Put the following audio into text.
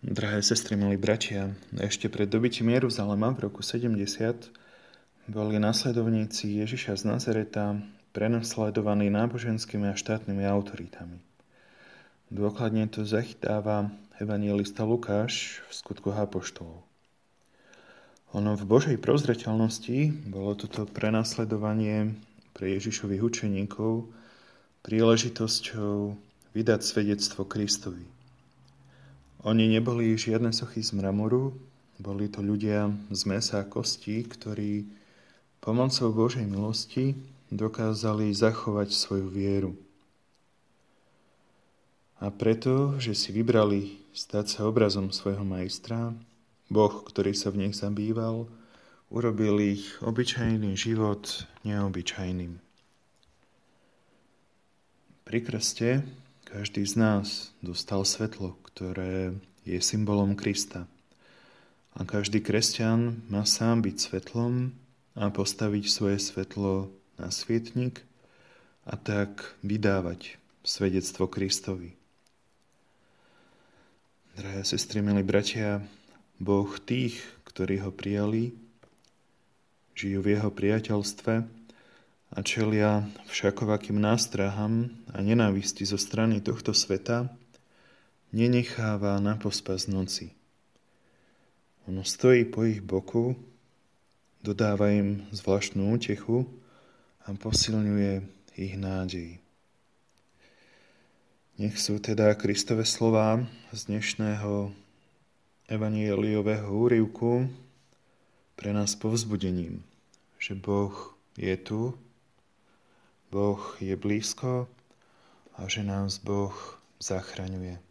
Drahé sestry, milí bratia, ešte pred dobytím Jeruzalema v roku 70 boli nasledovníci Ježiša z Nazareta prenasledovaní náboženskými a štátnymi autoritami. Dôkladne to zachytáva evangelista Lukáš v skutkoch apoštolov. Ono v Božej prozreteľnosti bolo toto prenasledovanie pre Ježišových učeníkov príležitosťou vydať svedectvo Kristovi oni neboli žiadne sochy z mramoru, boli to ľudia z mesa a kostí, ktorí pomocou Božej milosti dokázali zachovať svoju vieru. A preto, že si vybrali stať sa obrazom svojho majstra, Boh, ktorý sa v nich zabýval, urobil ich obyčajný život neobyčajným. Pri krste každý z nás dostal svetlo, ktoré je symbolom Krista. A každý kresťan má sám byť svetlom a postaviť svoje svetlo na svietnik a tak vydávať svedectvo Kristovi. Drahé sestry, milí bratia, Boh tých, ktorí ho prijali, žijú v jeho priateľstve, a čelia všakovakým nástrahám a nenávisti zo strany tohto sveta, nenecháva na pospas noci. Ono stojí po ich boku, dodáva im zvláštnu útechu a posilňuje ich nádej. Nech sú teda Kristove slová z dnešného evanieliového úrivku pre nás povzbudením, že Boh je tu Boh je blízko a že nás Boh zachraňuje.